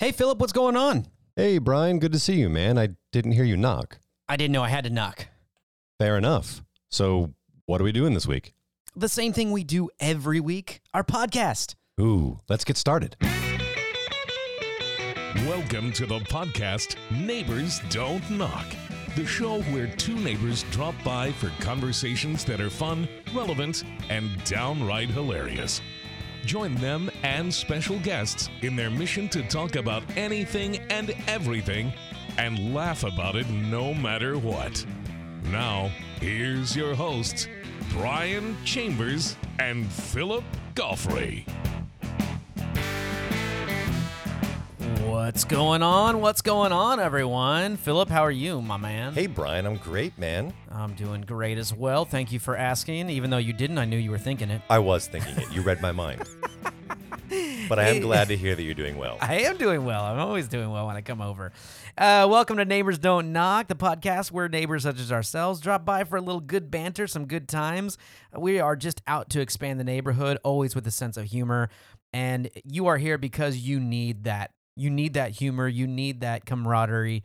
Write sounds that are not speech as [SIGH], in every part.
Hey, Philip, what's going on? Hey, Brian, good to see you, man. I didn't hear you knock. I didn't know I had to knock. Fair enough. So, what are we doing this week? The same thing we do every week our podcast. Ooh, let's get started. Welcome to the podcast Neighbors Don't Knock, the show where two neighbors drop by for conversations that are fun, relevant, and downright hilarious. Join them and special guests in their mission to talk about anything and everything and laugh about it no matter what. Now, here's your hosts, Brian Chambers and Philip Goffrey. What's going on? What's going on, everyone? Philip, how are you, my man? Hey, Brian, I'm great, man. I'm doing great as well. Thank you for asking. Even though you didn't, I knew you were thinking it. I was thinking it. You read my mind. [LAUGHS] But I am glad to hear that you're doing well. [LAUGHS] I am doing well. I'm always doing well when I come over. Uh, welcome to Neighbors Don't Knock, the podcast where neighbors such as ourselves drop by for a little good banter, some good times. We are just out to expand the neighborhood, always with a sense of humor. And you are here because you need that. You need that humor. You need that camaraderie.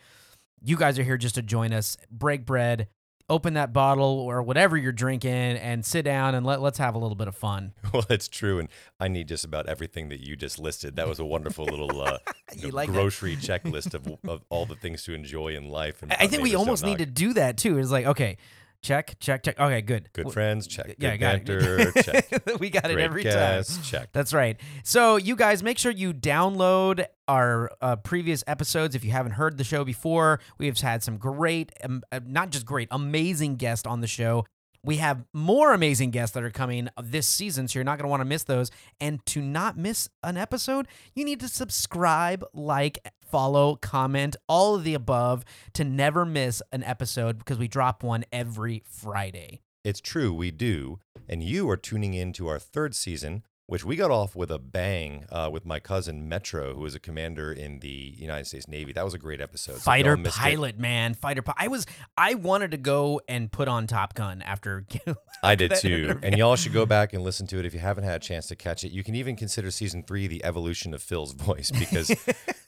You guys are here just to join us, break bread, open that bottle or whatever you're drinking, and sit down and let, let's have a little bit of fun. [LAUGHS] Well, it's true, and I need just about everything that you just listed. That was a wonderful little uh, [LAUGHS] You know, like grocery [LAUGHS] checklist of, of all the things to enjoy in life. And I think we almost need to do that too. It's like, okay, check, check, check. Okay, good. Good friends, check. Good Yeah, got banter, it. [LAUGHS] check. [LAUGHS] we got it Great every guests, time. check. That's right. So, you guys, make sure you download our uh, previous episodes if you haven't heard the show before. We've had some great, um, uh, not just great, amazing guests on the show. We have more amazing guests that are coming this season, so you're not going to want to miss those. And to not miss an episode, you need to subscribe, like, follow, comment, all of the above to never miss an episode because we drop one every Friday. It's true, we do. And you are tuning in to our third season, which we got off with a bang uh, with my cousin Metro, who is a commander in the United States Navy. That was a great episode. So Fighter y'all it- pilot, man, fighter pilot. I was, I wanted to go and put on Top Gun after. [LAUGHS] I did too. interview. And y'all should go back and listen to it if you haven't had a chance to catch it. You can even consider season three the evolution of Phil's voice because [LAUGHS]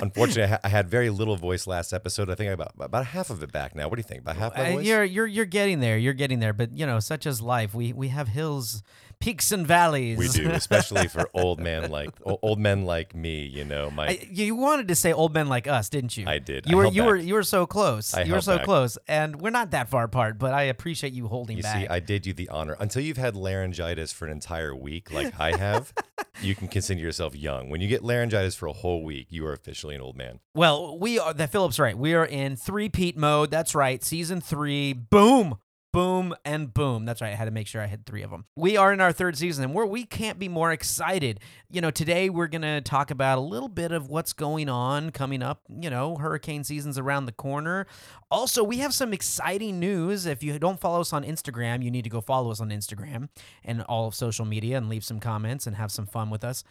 unfortunately I, had very little voice last episode. I think I got about, about half of it back now. What do you think? About half my Uh, voice? you're you're you're getting there. You're getting there. But you know, such as life, we we have hills, peaks, and valleys. we do, [LAUGHS] especially for old man like old men like me. You know, my I, you wanted to say old men like us, didn't you? I did. You I were you were you were so close. I you were so back. close, and we're not that far apart. But I appreciate you holding You back. see, I did you the honor. Until you've had laryngitis for an entire week, like I have, [LAUGHS] you can consider yourself young. When you get laryngitis for a whole week, you are officially an old man. Well, we are that Philip's right. We are in three peat mode. That's right. Season three. Boom. Boom and boom. That's right. I had to make sure I had three of them. We are in our third season and we're, we can't be more excited. You know, today we're going to talk about a little bit of what's going on coming up. You know, hurricane season's around the corner. Also, we have some exciting news. If you don't follow us on Instagram, you need to go follow us on Instagram and all of social media and leave some comments and have some fun with us.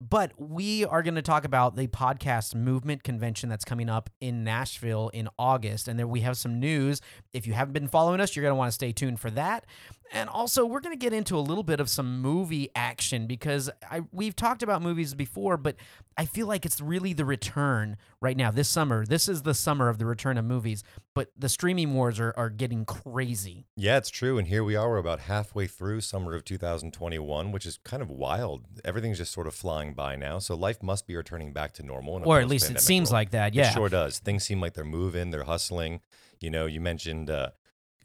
But we are going to talk about the podcast movement convention that's coming up in Nashville in August. And there we have some news. If you haven't been following us, you're going to want to stay tuned for that. And also, we're going to get into a little bit of some movie action because I, we've talked about movies before, but I feel like it's really the return right now. This summer, this is the summer of the return of movies, but the streaming wars are, are getting crazy. Yeah, it's true. And here we are. We're about halfway through summer of 2021, which is kind of wild. Everything's just sort of flying by now. So life must be returning back to normal. Or at least it seems world. like that. Yeah. It sure does. Things seem like they're moving, they're hustling. You know, you mentioned uh,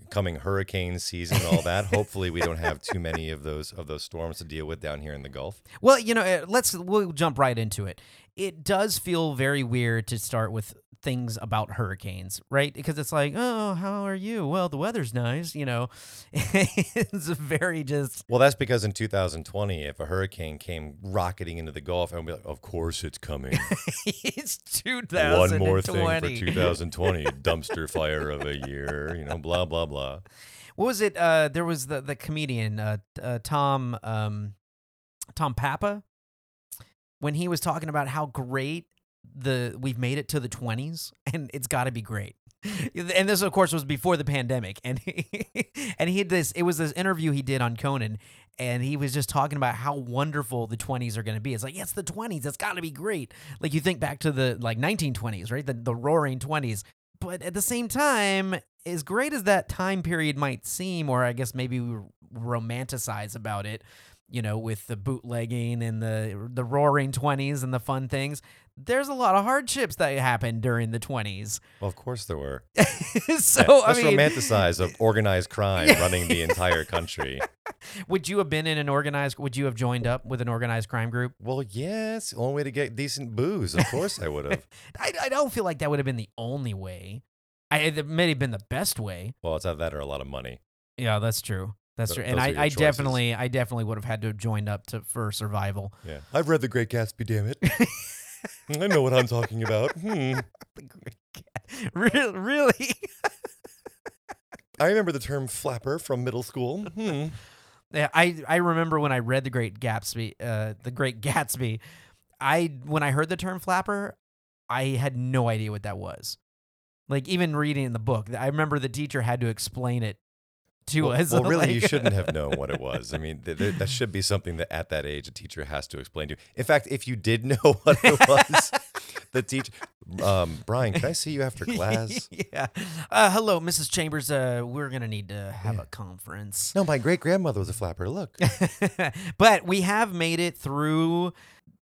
coming hurricane season and all [LAUGHS] that. Hopefully, we don't have too many of those of those storms to deal with down here in the Gulf. Well, you know, uh, let's we'll jump right into it. It does feel very weird to start with things about hurricanes, right? Because it's like, oh, how are you? Well, the weather's nice, you know. [LAUGHS] it's very just Well, that's because in 2020, if a hurricane came rocketing into the Gulf, would be like, "Of course, it's coming." [LAUGHS] it's 2020. One more thing for 2020, [LAUGHS] dumpster fire of a year. You know, blah blah blah. What was it? Uh, there was the the comedian uh, uh, Tom um, Tom Papa when he was talking about how great the we've made it to the 20s and it's got to be great. [LAUGHS] And this of course was before the pandemic and he, [LAUGHS] and he had this it was this interview he did on Conan and he was just talking about how wonderful the 20s are going to be. It's like, yes, the 20s, it's got to be great. Like you think back to the like 1920s, right? The the roaring 20s. But at the same time, as great as that time period might seem or I guess maybe we romanticize about it, you know, with the bootlegging and the the roaring 20s and the fun things, there's a lot of hardships that happened during the 20s. Well, of course there were. [LAUGHS] so, Yeah, I let's mean, romanticize of organized crime [LAUGHS] running the entire country. would you have been in an organized would you have joined up with an organized crime group? Well, yes, only way to get decent booze. Of course, I would have. [LAUGHS] I, I don't feel like that would have been the only way. I it may have been the best way. Well, it's either that or a lot of money. Yeah, that's true. That's Th- true. And I, I definitely I definitely would have had to have joined up to for survival. Yeah, I've read The Great Gatsby. Damn it, I know what I'm talking about. [LAUGHS] Hmm. The great cat. Really, really? I remember the term flapper from middle school. Hmm. Yeah, I I remember when I read the Great Gatsby, uh, the Great Gatsby. I when I heard the term flapper, I had no idea what that was. Like even reading in the book, I remember the teacher had to explain it to well, us. well, [LAUGHS] really, you shouldn't have known what it [LAUGHS] was. I mean, th- th- that should be something that at that age a teacher has to explain to you. In fact, if you did know [LAUGHS] what it was, the teacher, um, Brian, can I see you after class? yeah. Uh, hello, Mrs. Chambers. Uh, we're gonna need to have a conference. No, my great grandmother was a flapper. Look. but we have made it through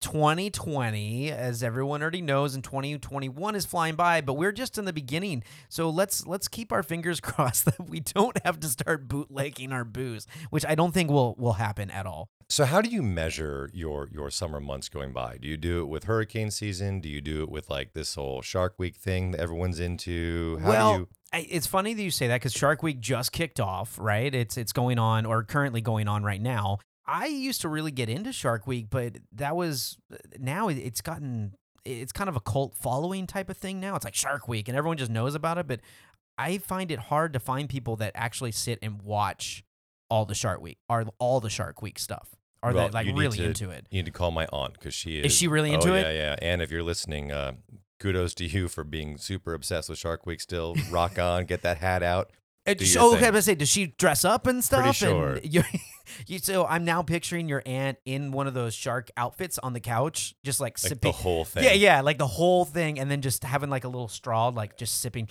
2020 as everyone already knows and 2021 is flying by but we're just in the beginning so let's let's keep our fingers [LAUGHS] crossed that we don't have to start bootlegging our booze which i don't think will will happen at all So how do you measure your your summer months going by? Do you do it with hurricane season? Do you do it with like this whole Shark Week thing that everyone's into? How well do you it's funny that you say that because Shark Week just kicked off, right? It's it's going on or currently going on right now. I used to really get into Shark Week, but that was now it's gotten it's kind of a cult following type of thing now. It's like Shark Week and everyone just knows about it, but I find it hard to find people that actually sit and watch all the Shark Week or all the Shark Week stuff. Are Well, they like really to- into it? you need to call my aunt because she is. Is she really oh, into it? Yeah, yeah. And if you're listening, uh, kudos to you for being super obsessed with Shark Week. Still, rock on, get that hat out. Uh, do sh- your oh, thing. okay. I was gonna say, does she dress up and stuff? Pretty sure. [LAUGHS] And you, you, so I'm now picturing your aunt in one of those shark outfits on the couch, just like, Like sipping. the whole thing. yeah, yeah, like the whole thing, and then just having like a little straw, like just sipping.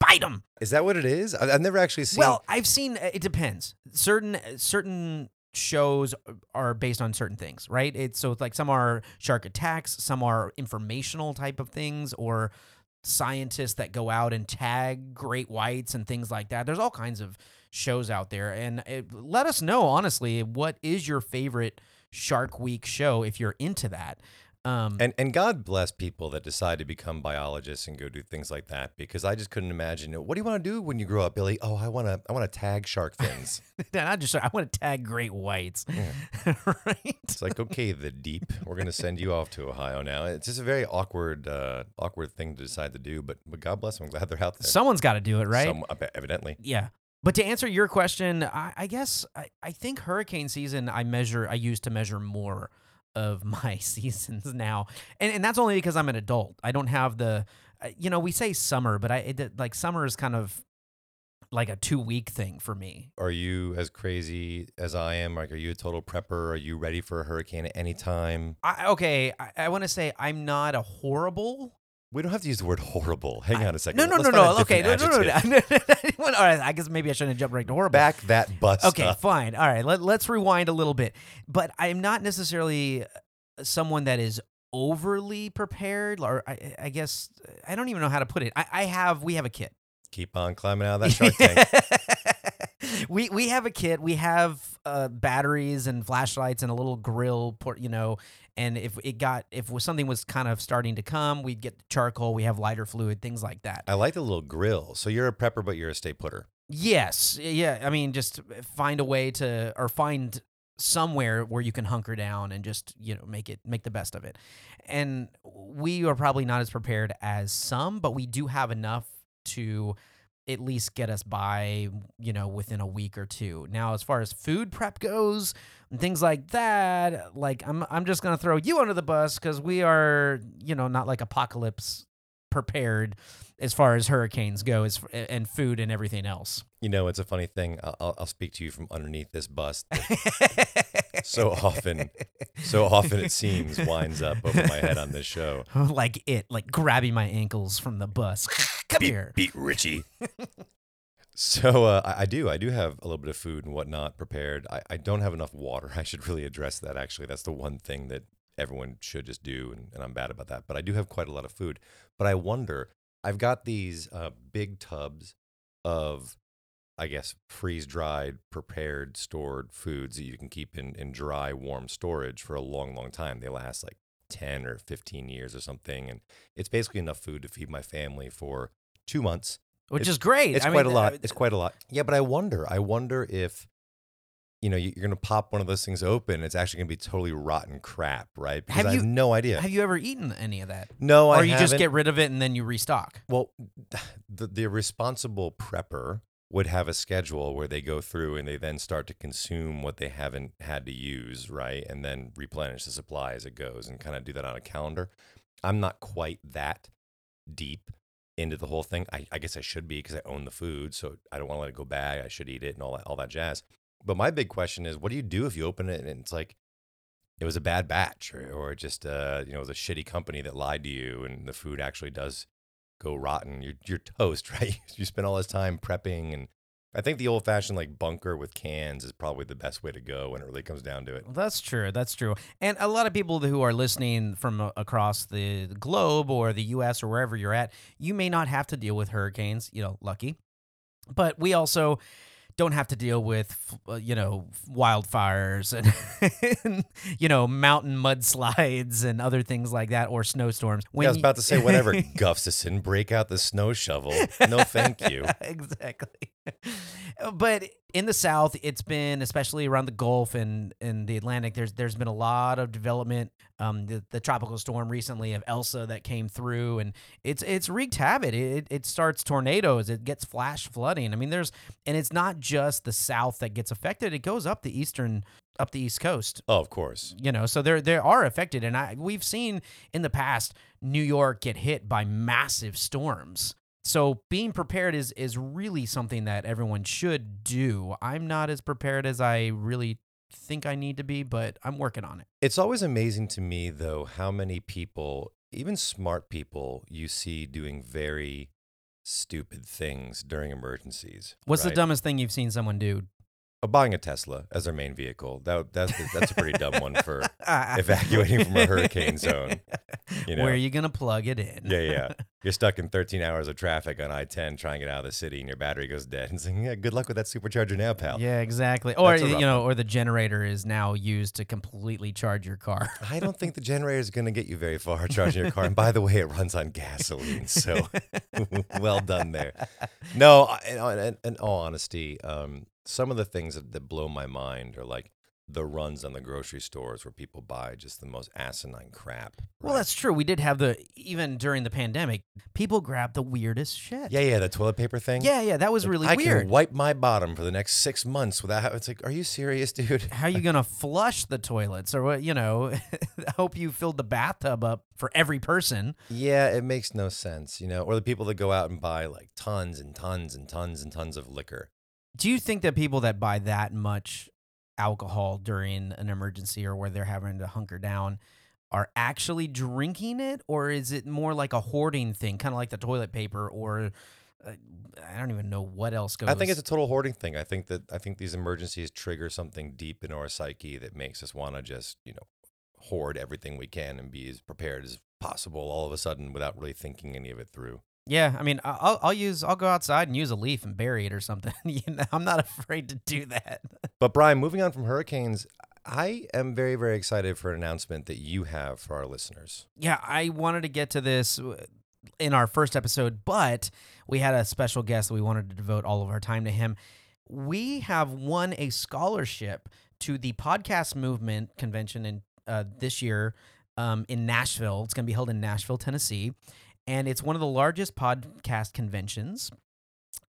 Bite them. Is that what it is? I, I've never actually seen. Well, I've seen. uh, It depends. Certain certain shows are based on certain things, right? It's so it's like some are shark attacks, some are informational type of things, or scientists that go out and tag great whites and things like that. There's all kinds of shows out there, and it, let us know honestly what is your favorite Shark Week show if you're into that. Um, and and God bless people that decide to become biologists and go do things like that because I just couldn't imagine. What do you want to do when you grow up, Billy? Oh, I want to I want to tag shark [LAUGHS] fins. I just I want to tag great whites, [LAUGHS] right? It's like, okay, the deep, we're going to send you off to Ohio now. It's just a very awkward, uh, awkward thing to decide to do. But, but God bless them. I'm glad they're out there. Someone's got to do it, right? Some, evidently. Yeah. But to answer your question, I, I guess I, I think hurricane season I measure I use to measure more of my [LAUGHS] seasons now, and and that's only because I'm an adult. I don't have the, uh, you know, we say summer, but I it, like summer is kind of like a two week thing for me. Are you as crazy as I am? Like, are you a total prepper? Are you ready for a hurricane at any time? I, okay, I, I want to say I'm not a horrible. We don't have to use the word horrible. Hang on a second. No, no, Let's no, no. Okay, no, no, no, no. [LAUGHS] All right, I guess maybe I shouldn't have jumped right to horrible. Back that bus. Okay, up. fine. All right, let, let's rewind a little bit. But I'm not necessarily uh, someone that is overly prepared, or I, I guess I don't even know how to put it. I, I have, we have a kit. Keep on climbing out of that [LAUGHS] shark tank. we we have a kit. We have uh, batteries and flashlights and a little grill, port, you know. And if it got, if something was kind of starting to come, we'd get charcoal. We have lighter fluid, things like that. I like the little grill. So you're a prepper, but you're a stay putter. Yes. Yeah. I mean, just find a way to, or find somewhere where you can hunker down and just, you know, make it, make the best of it. And we are probably not as prepared as some, but we do have enough to, at least get us by, you know, within a week or two. Now, as far as food prep goes and things like that, like I'm I'm just gonna throw you under the bus because we are, you know, not like apocalypse prepared as far as hurricanes go, as and food and everything else. You know, it's a funny thing. I'll- I'll, I'll speak to you from underneath this bus. [LAUGHS] so often, so often it seems winds up over my head on this show. [LAUGHS] like it, like grabbing my ankles from the bus. Come here. Beat Richie. [LAUGHS] so uh, I, I do. I do have a little bit of food and whatnot prepared. I, I don't have enough water. [LAUGHS] I should really address that. Actually, that's the one thing that everyone should just do, and, and I'm bad about that. But I do have quite a lot of food. But I wonder. I've got these uh, big tubs of, I guess, freeze dried, prepared, stored foods that you can keep in, in dry, warm storage for a long, long time. They last like 10 or 15 years or something. And it's basically enough food to feed my family for two months. Which It's- is great. It's I quite mean, a lot. uh, It's quite a lot. Yeah, but I wonder. I wonder if, you know, you- you're going to pop one of those things open. It's actually going to be totally rotten crap, right? Because Have I have you- no idea. Have you ever eaten any of that? no, I or you just haven't. get rid of it and then you restock? Well, [SIGHS] the, the responsible prepper would have a schedule where they go through and they then start to consume what they haven't had to use, right? And then replenish the supply as it goes and kind of do that on a calendar. I'm not quite that deep into the whole thing. I, I guess I should be because I own the food, so I don't want to let it go bad. I should eat it and all that, all that jazz. But my big question is, what do you do if you open it and it's like it was a bad batch, or, or just uh, you know, it was a shitty company that lied to you, and the food actually does go rotten. You're you're toast, [LAUGHS] right? You spend all this time prepping, and I think the old fashioned like bunker with cans is probably the best way to go when it really comes down to it. Well, that's true. That's true. And a lot of people who are listening from across the globe or the U.S. or wherever you're at, you may not have to deal with hurricanes. You know, lucky. But we also don't have to deal with, uh, you know, wildfires and, [LAUGHS] and, you know, mountain mudslides and other things like that or snowstorms. yeah, I was about to say whatever, [LAUGHS] Gustafson, break out the snow shovel. No, thank you. [LAUGHS] exactly. [LAUGHS] But in the South, it's been especially around the Gulf and and the Atlantic. There's there's been a lot of development. Um, the, the tropical storm recently of Elsa that came through, and it's it's wreaked havoc. It it starts tornadoes. It gets flash flooding. I mean, there's and it's not just the South that gets affected. It goes up the eastern up the East Coast Oh, of course. you know so they're they are affected and i we've seen in the past new york get hit by massive storms so being prepared is is really something that everyone should do i'm not as prepared as i really think i need to be but i'm working on it It's always amazing to me, though, how many people, even smart people, you see doing very stupid things during emergencies. what's the dumbest thing you've seen someone do buying a Tesla as their main vehicle. That that's that's a pretty dumb one for [LAUGHS] evacuating from a hurricane [LAUGHS] zone. You know? where are you gonna plug it in Yeah, yeah. [LAUGHS] You're stuck in 13 hours of traffic on I-10 trying to get out of the city, and your battery goes dead. And saying, "Yeah, good luck with that supercharger now, pal." yeah exactly or you know or the generator is now used to completely charge your car I don't think the generator is going to get you very far charging your car. And by the way, it runs on gasoline, so well done there. No, in, in, in all honesty, um, some of the things that, that blow my mind are like the runs on the grocery stores where people buy just the most asinine crap. Well, right? that's true. We did have the even during the pandemic, people grabbed the weirdest shit. yeah, yeah, the toilet paper thing. yeah, yeah. That was Like, really I weird. can wipe my bottom for the next six months without. having It's like, are you serious, dude? How are you gonna [LAUGHS] flush the toilets, or what? You know, I [LAUGHS] hope you filled the bathtub up for every person. Yeah, it makes no sense, you know. Or the people that go out and buy like tons and tons and tons and tons of liquor. Do you think that people that buy that much alcohol during an emergency or where they're having to hunker down are actually drinking it, or is it more like a hoarding thing, kind of like the toilet paper, or uh, I don't even know what else goes. I think it's a total hoarding thing. I think that I think these emergencies trigger something deep in our psyche that makes us want to just, you know, hoard everything we can and be as prepared as possible all of a sudden without really thinking any of it through. Yeah, I mean, I'll I'll use I'll go outside and use a leaf and bury it or something. [LAUGHS] you know, I'm not [LAUGHS] afraid to do that. But Brian, moving on from hurricanes, I am very very excited for an announcement that you have for our listeners. Yeah, I wanted to get to this in our first episode, but we had a special guest that we wanted to devote all of our time to him. We have won a scholarship to the podcast movement convention in uh, this year um, in Nashville. It's going to be held in Nashville, Tennessee, and it's one of the largest podcast conventions.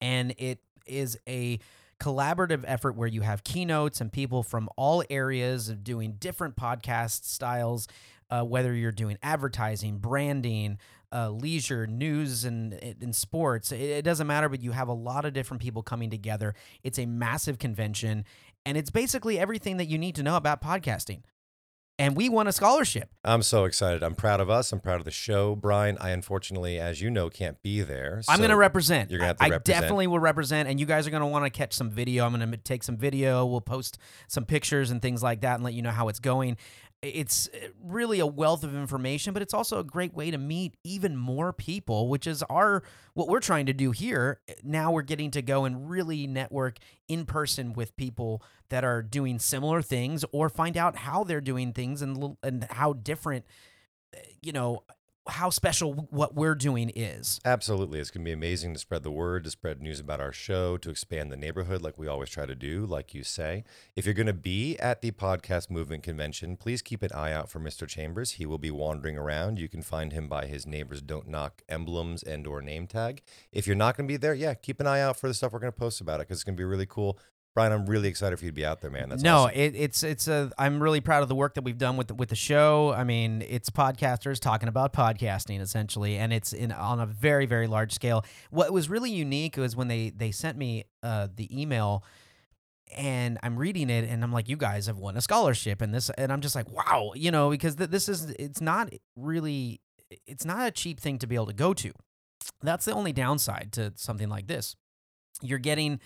and it is a collaborative effort where you have keynotes and people from all areas of doing different podcast styles uh, whether you're doing advertising branding uh, leisure news and, and sports it, it doesn't matter but you have a lot of different people coming together it's a massive convention and it's basically everything that you need to know about podcasting and we won a scholarship I'm so excited. I'm proud of us. I'm proud of the show. Brian, I unfortunately, as you know, can't be there. I'm going to represent. You're going to have to represent. I represent. definitely will represent, and you guys are going to want to catch some video. I'm going to take some video. We'll post some pictures and things like that, and let you know how it's going. It's uh, really a wealth of information, but it's also a great way to meet even more people, which is our what we're trying to do here. Now we're getting to go and really network in person with people that are doing similar things, or find out how they're doing things and and how different, uh, you know, how special what we're doing is. Absolutely. It's going to be amazing to spread the word, to spread news about our show, to expand the neighborhood like we always try to do, like you say. If you're going to be at the Podcast Movement Convention, please keep an eye out for Mr. Chambers. He will be wandering around. You can find him by his Neighbors Don't Knock emblems and or name tag. If you're not going to be there, yeah, keep an eye out for the stuff we're going to post about it because it's going to be really cool. Brian, I'm really excited for you to be out there, man. That's no, awesome. it, it's it's a. I'm really proud of the work that we've done with the, with the show. I mean, it's podcasters talking about podcasting essentially, and it's in on a very very large scale. What was really unique was when they they sent me uh, the email, and I'm reading it, and I'm like, you guys have won a scholarship, and this, and I'm just like, wow, you know, because th- this is it's not really it's not a cheap thing to be able to go to. That's the only downside to something like this. You're getting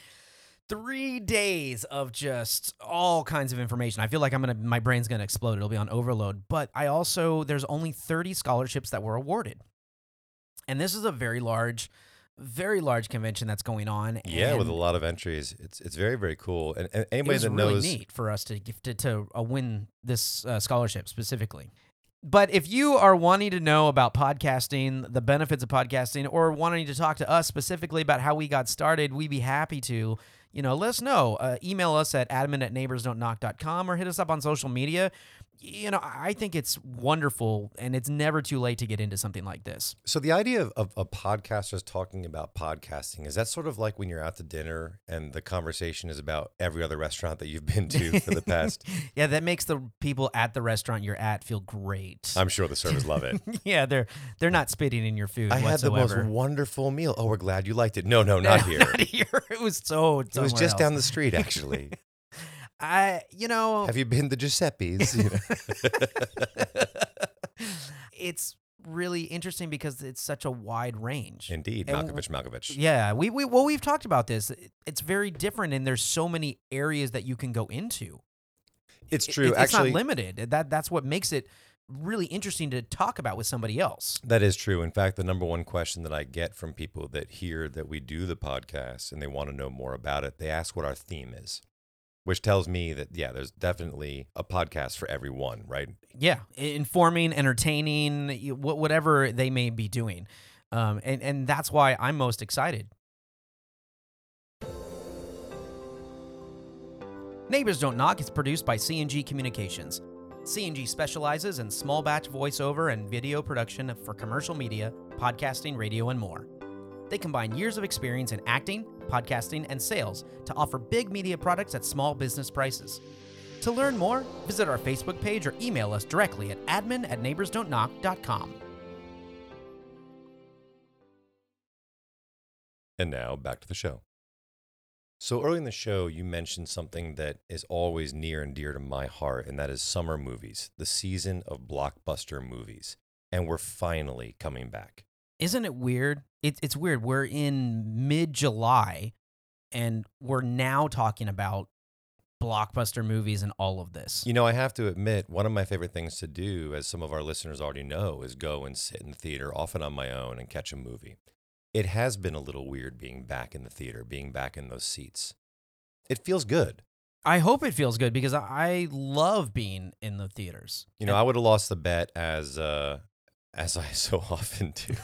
three days of just all kinds of information. I feel like I'm gonna my brain's gonna explode. It'll be on overload. But I also there's only 30 scholarships that were awarded. And this is a very large, very large convention that's going on. yeah, with a lot of entries. It's it's very, very cool. And, and anybody that really knows. neat for us to to, to uh, win this uh, scholarship specifically. But if you are wanting to know about podcasting, the benefits of podcasting, or wanting to talk to us specifically about how we got started, we'd be happy to. You know, let us know. Uh, email us at admin at neighborsdon'tknock.com or hit us up on social media. You know, I think it's wonderful and it's never too late to get into something like this. So the idea of, of, podcast just talking about podcasting is that sort of like when you're out to dinner and the conversation is about every other restaurant that you've been to for the past. [LAUGHS] Yeah, that makes the people at the restaurant you're at feel great. I'm sure the servers love it. [LAUGHS] yeah, they're they're not spitting in your food I had the most wonderful meal. Oh, we're glad you liked it. No, no, not [LAUGHS] here. Not here. It was so. It was just down the street, actually. I, you know, Have you been to Giuseppe's? You know? [LAUGHS] it's really interesting because it's such a wide range. Indeed, And Malkovich, Malkovich. Yeah, we we well we've talked about this. It's very different, and there's so many areas that you can go into. It's It- true. it- it's actually, not limited. That that's what makes it really interesting to talk about with somebody else. That is true. In fact, the number one question that I get from people that hear that we do the podcast and they want to know more about it, they ask what our theme is, which tells me that, yeah, there's definitely a podcast for everyone, right? Yeah, informing, entertaining, whatever they may be doing, um, and and that's why I'm most excited. Neighbors Don't Knock is produced by C&G Communications. C&G specializes in small batch voiceover and video production for commercial media, podcasting, radio, and more. They combine years of experience in acting, podcasting, and sales to offer big media products at small business prices. To learn more, visit our Facebook page or email us directly at admin at neighborsdon'tknock.com. And now back to the show. So early in the show, you mentioned something that is always near and dear to my heart, and that is summer movies, the season of blockbuster movies. And we're finally coming back. Isn't it weird? It, it's weird. We're in mid July and we're now talking about blockbuster movies and all of this. You know, I have to admit, one of my favorite things to do, as some of our listeners already know, is go and sit in the theater, often on my own, and catch a movie. It has been a little weird being back in the theater, being back in those seats. It feels good. I hope it feels good because I love being in the theaters. You know, I would have lost the bet as uh, as I so [LAUGHS] often do.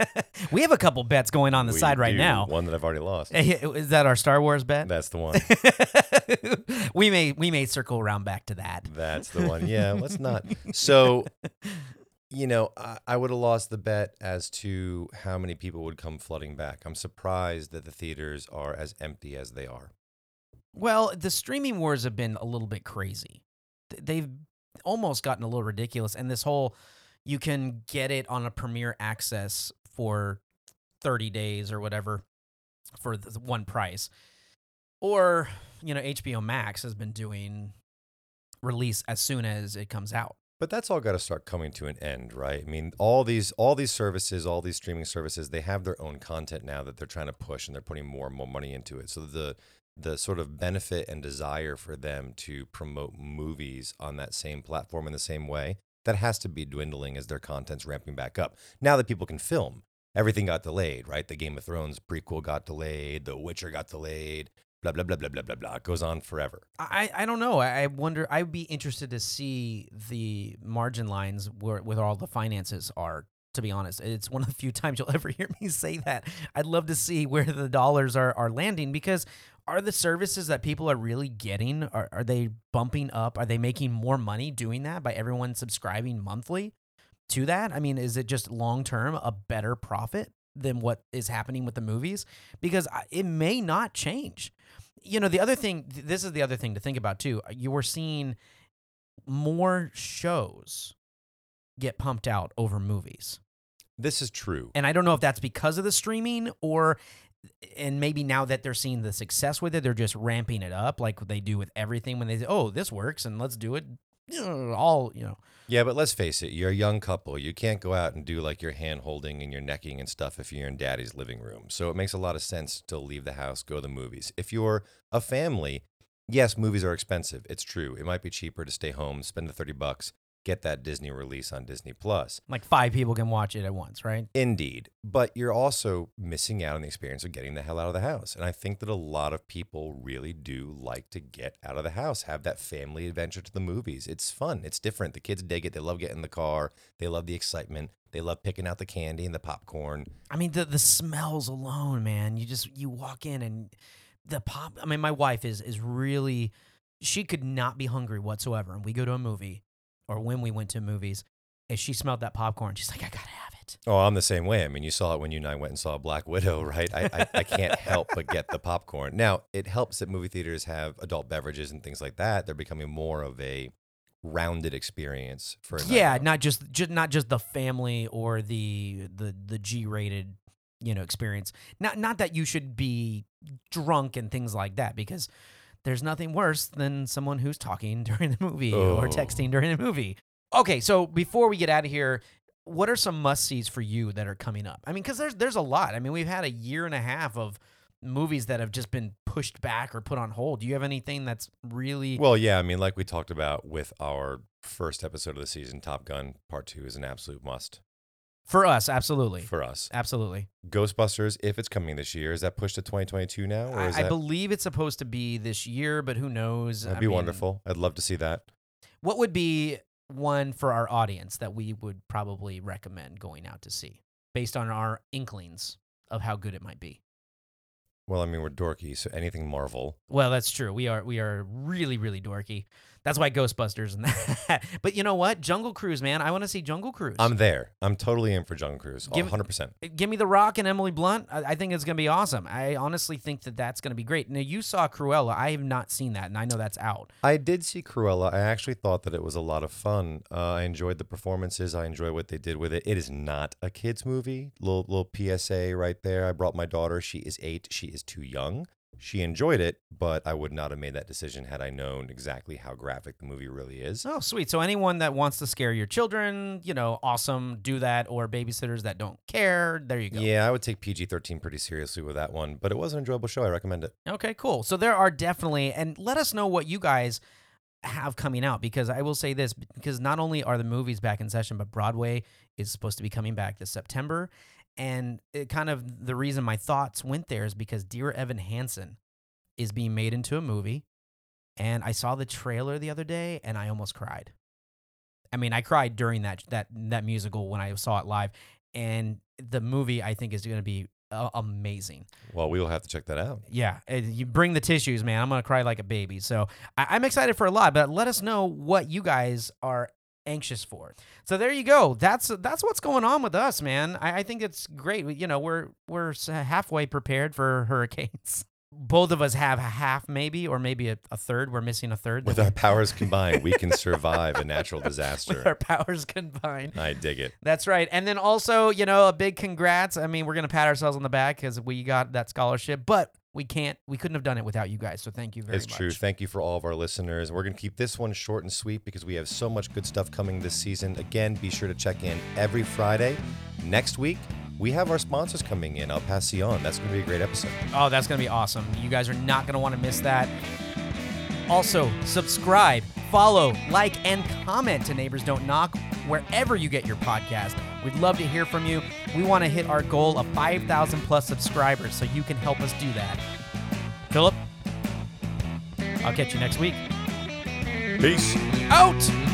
[LAUGHS] we have a couple bets going on the We side right do, now. One that I've already lost. [LAUGHS] Is that our Star Wars bet? That's the one. we may we may circle around back to that. That's the one. Yeah, let's not. So, You know, I, I would have lost the bet as to how many people would come flooding back. I'm surprised that the theaters are as empty as they are. Well, the streaming wars have been a little bit crazy. Th- They've almost gotten a little ridiculous. And this whole you can get it on a premiere access for 30 days or whatever for one price. Or, you know, HBO Max has been doing release as soon as it comes out. But that's all got to start coming to an end, right? I mean, all these all these services, all these streaming services, they have their own content now that they're trying to push and they're putting more and more money into it. So the the sort of benefit and desire for them to promote movies on that same platform in the same way, that has to be dwindling as their content's ramping back up. Now that people can film, everything got delayed, right? The Game of Thrones prequel got delayed, The Witcher got delayed, blah blah blah blah blah blah blah. It goes on forever. I, I don't know. I wonder. I'd be interested to see the margin lines where with all the finances are. To be honest, it's one of the few [LAUGHS] times you'll ever hear me say that. I'd love to see where the dollars are are landing because are the services that people are really getting are are they bumping up? Are they making more money doing that by everyone subscribing monthly to that? I mean, is it just long term a better profit than what is happening with the movies? Because it may not change you know the other thing this is the other thing to think about too uh, you were seeing more shows get pumped out over movies This is true. and i don't know if that's because of the streaming or and maybe now that they're seeing the success with it they're just ramping it up like they do with everything when they say oh this works and let's do it all you know Yeah, but let's face it, you're a young couple. You can't go out and do like your hand holding and your necking and stuff if you're in daddy's living room. So it makes a lot of sense to leave the house, go to the movies. If you're a family, yes, movies are expensive. It's true. It might be cheaper to stay home, spend the 30 bucks, get that Disney release on Disney Plus. like five people can watch it at once right Indeed. But you're also missing out on the experience of getting the hell out of the house. And I think that a lot of people really do like to get out of the house, have that family adventure to the movies. It's fun. It's different. The kids dig it. They love getting in the car. They love the excitement. They love picking out the candy and the popcorn. I mean, the the smells alone, man. You just you walk in and the pop. I mean, my wife is is really she could not be hungry whatsoever, and we go to a movie, or when we went to movies, and she smelled that popcorn. She's like, I gotta have it. Oh, I'm the same way. I mean, you saw it when you and I went and saw Black Widow, [LAUGHS] right? I, I, I can't help but get the popcorn. Now, it helps that movie theaters have adult beverages and things like that. They're becoming more of a rounded experience for Yeah, out. not just just not just the family or the the the G rated you know experience. Not not that you should be drunk and things like that because there's nothing worse than someone who's talking [LAUGHS] during the movie or Oh. texting during the movie. Okay, so before we get out of here, what are some must sees for you that are coming up? I mean, because there's there's a lot. I mean, we've had a year and a half of movies that have just been pushed back or put on hold. Do you have anything that's really Well, yeah, I mean, like we talked about with our first episode of the season, Top Gun Part Two is an absolute must for us? Absolutely, for us. absolutely. Ghostbusters, if it's coming this year, is that pushed to 2022 now, or I, is I that? believe it's supposed to be this year, but who knows? That'd I be mean, wonderful. I'd love to see that. What would be one for our audience that we would probably recommend going out to see based on our inklings of how good it might be? Well, I mean, we're dorky, so anything Marvel. Well, that's true. We are we are really really dorky. That's why Ghostbusters and [LAUGHS] that. but you know what? Jungle Cruise, man. I want to see Jungle Cruise. I'm there. I'm totally in for Jungle Cruise. Give- 100%. Give me The Rock and Emily Blunt. I, I think it's going to be awesome. I honestly think that that's going to be great. Now, you saw Cruella. I have not seen that, and I know that's out. I did see Cruella. I actually thought that it was a lot of fun. Uh, I enjoyed the performances. I enjoy what they did with it. It is not a kids movie. Little little PSA right there. I brought my daughter. She is eight. She is too young. She enjoyed it, but I would not have made that decision had I known exactly how graphic the movie really is. Oh, sweet. So anyone that wants to scare your children, you know, awesome, do that. Or babysitters that don't care, there you go. Yeah, I would take PG 13 pretty seriously with that one, but it was an enjoyable show. I recommend it. Okay, cool. So there are definitely, and let us know what you guys have coming out because I will say this because not only are the movies back in session, but Broadway is supposed to be coming back this September. And it kind of the reason my thoughts went there is because Dear Evan Hansen is being made into a movie. And I saw the trailer the other day and I almost cried. I mean, I cried during that that that musical when I saw it live. And the movie I think is going to be uh, amazing. Well, we will have to check that out. Yeah, uh, you bring the tissues, man. I'm gonna cry like a baby. So I- I'm excited for a lot, but let us know what you guys are anxious for. So there you go. That's that's what's going on with us, man. I, I think it's great. You know, we're we're halfway prepared for [LAUGHS] hurricanes. Both of us have a half, maybe, or maybe a, a third. We're missing a third. With our powers combined, we can survive a natural we- [LAUGHS] with disaster. our powers combined. I dig it. That's right. And then also, you know, a big congrats. I mean, we're going to pat ourselves on the back because we got that scholarship, but we can't, we couldn't have done it without you guys. So thank you very much. It's true. Thank you for all of our listeners. We're going to keep this one short and sweet because we have so much good stuff coming this season. Again, be sure to check in every Friday. Next week, we have our sponsors coming in, El Pasion. That's going to be a great episode. Oh, that's going to be awesome. You guys are not going to want to miss that. Also, subscribe, follow, like, and comment to Neighbors Don't Knock wherever you get your podcast. We'd love to hear from you. We want to hit our goal of 5,000 plus subscribers, so you can help us do that. Philip, I'll catch you next week. Peace. Out!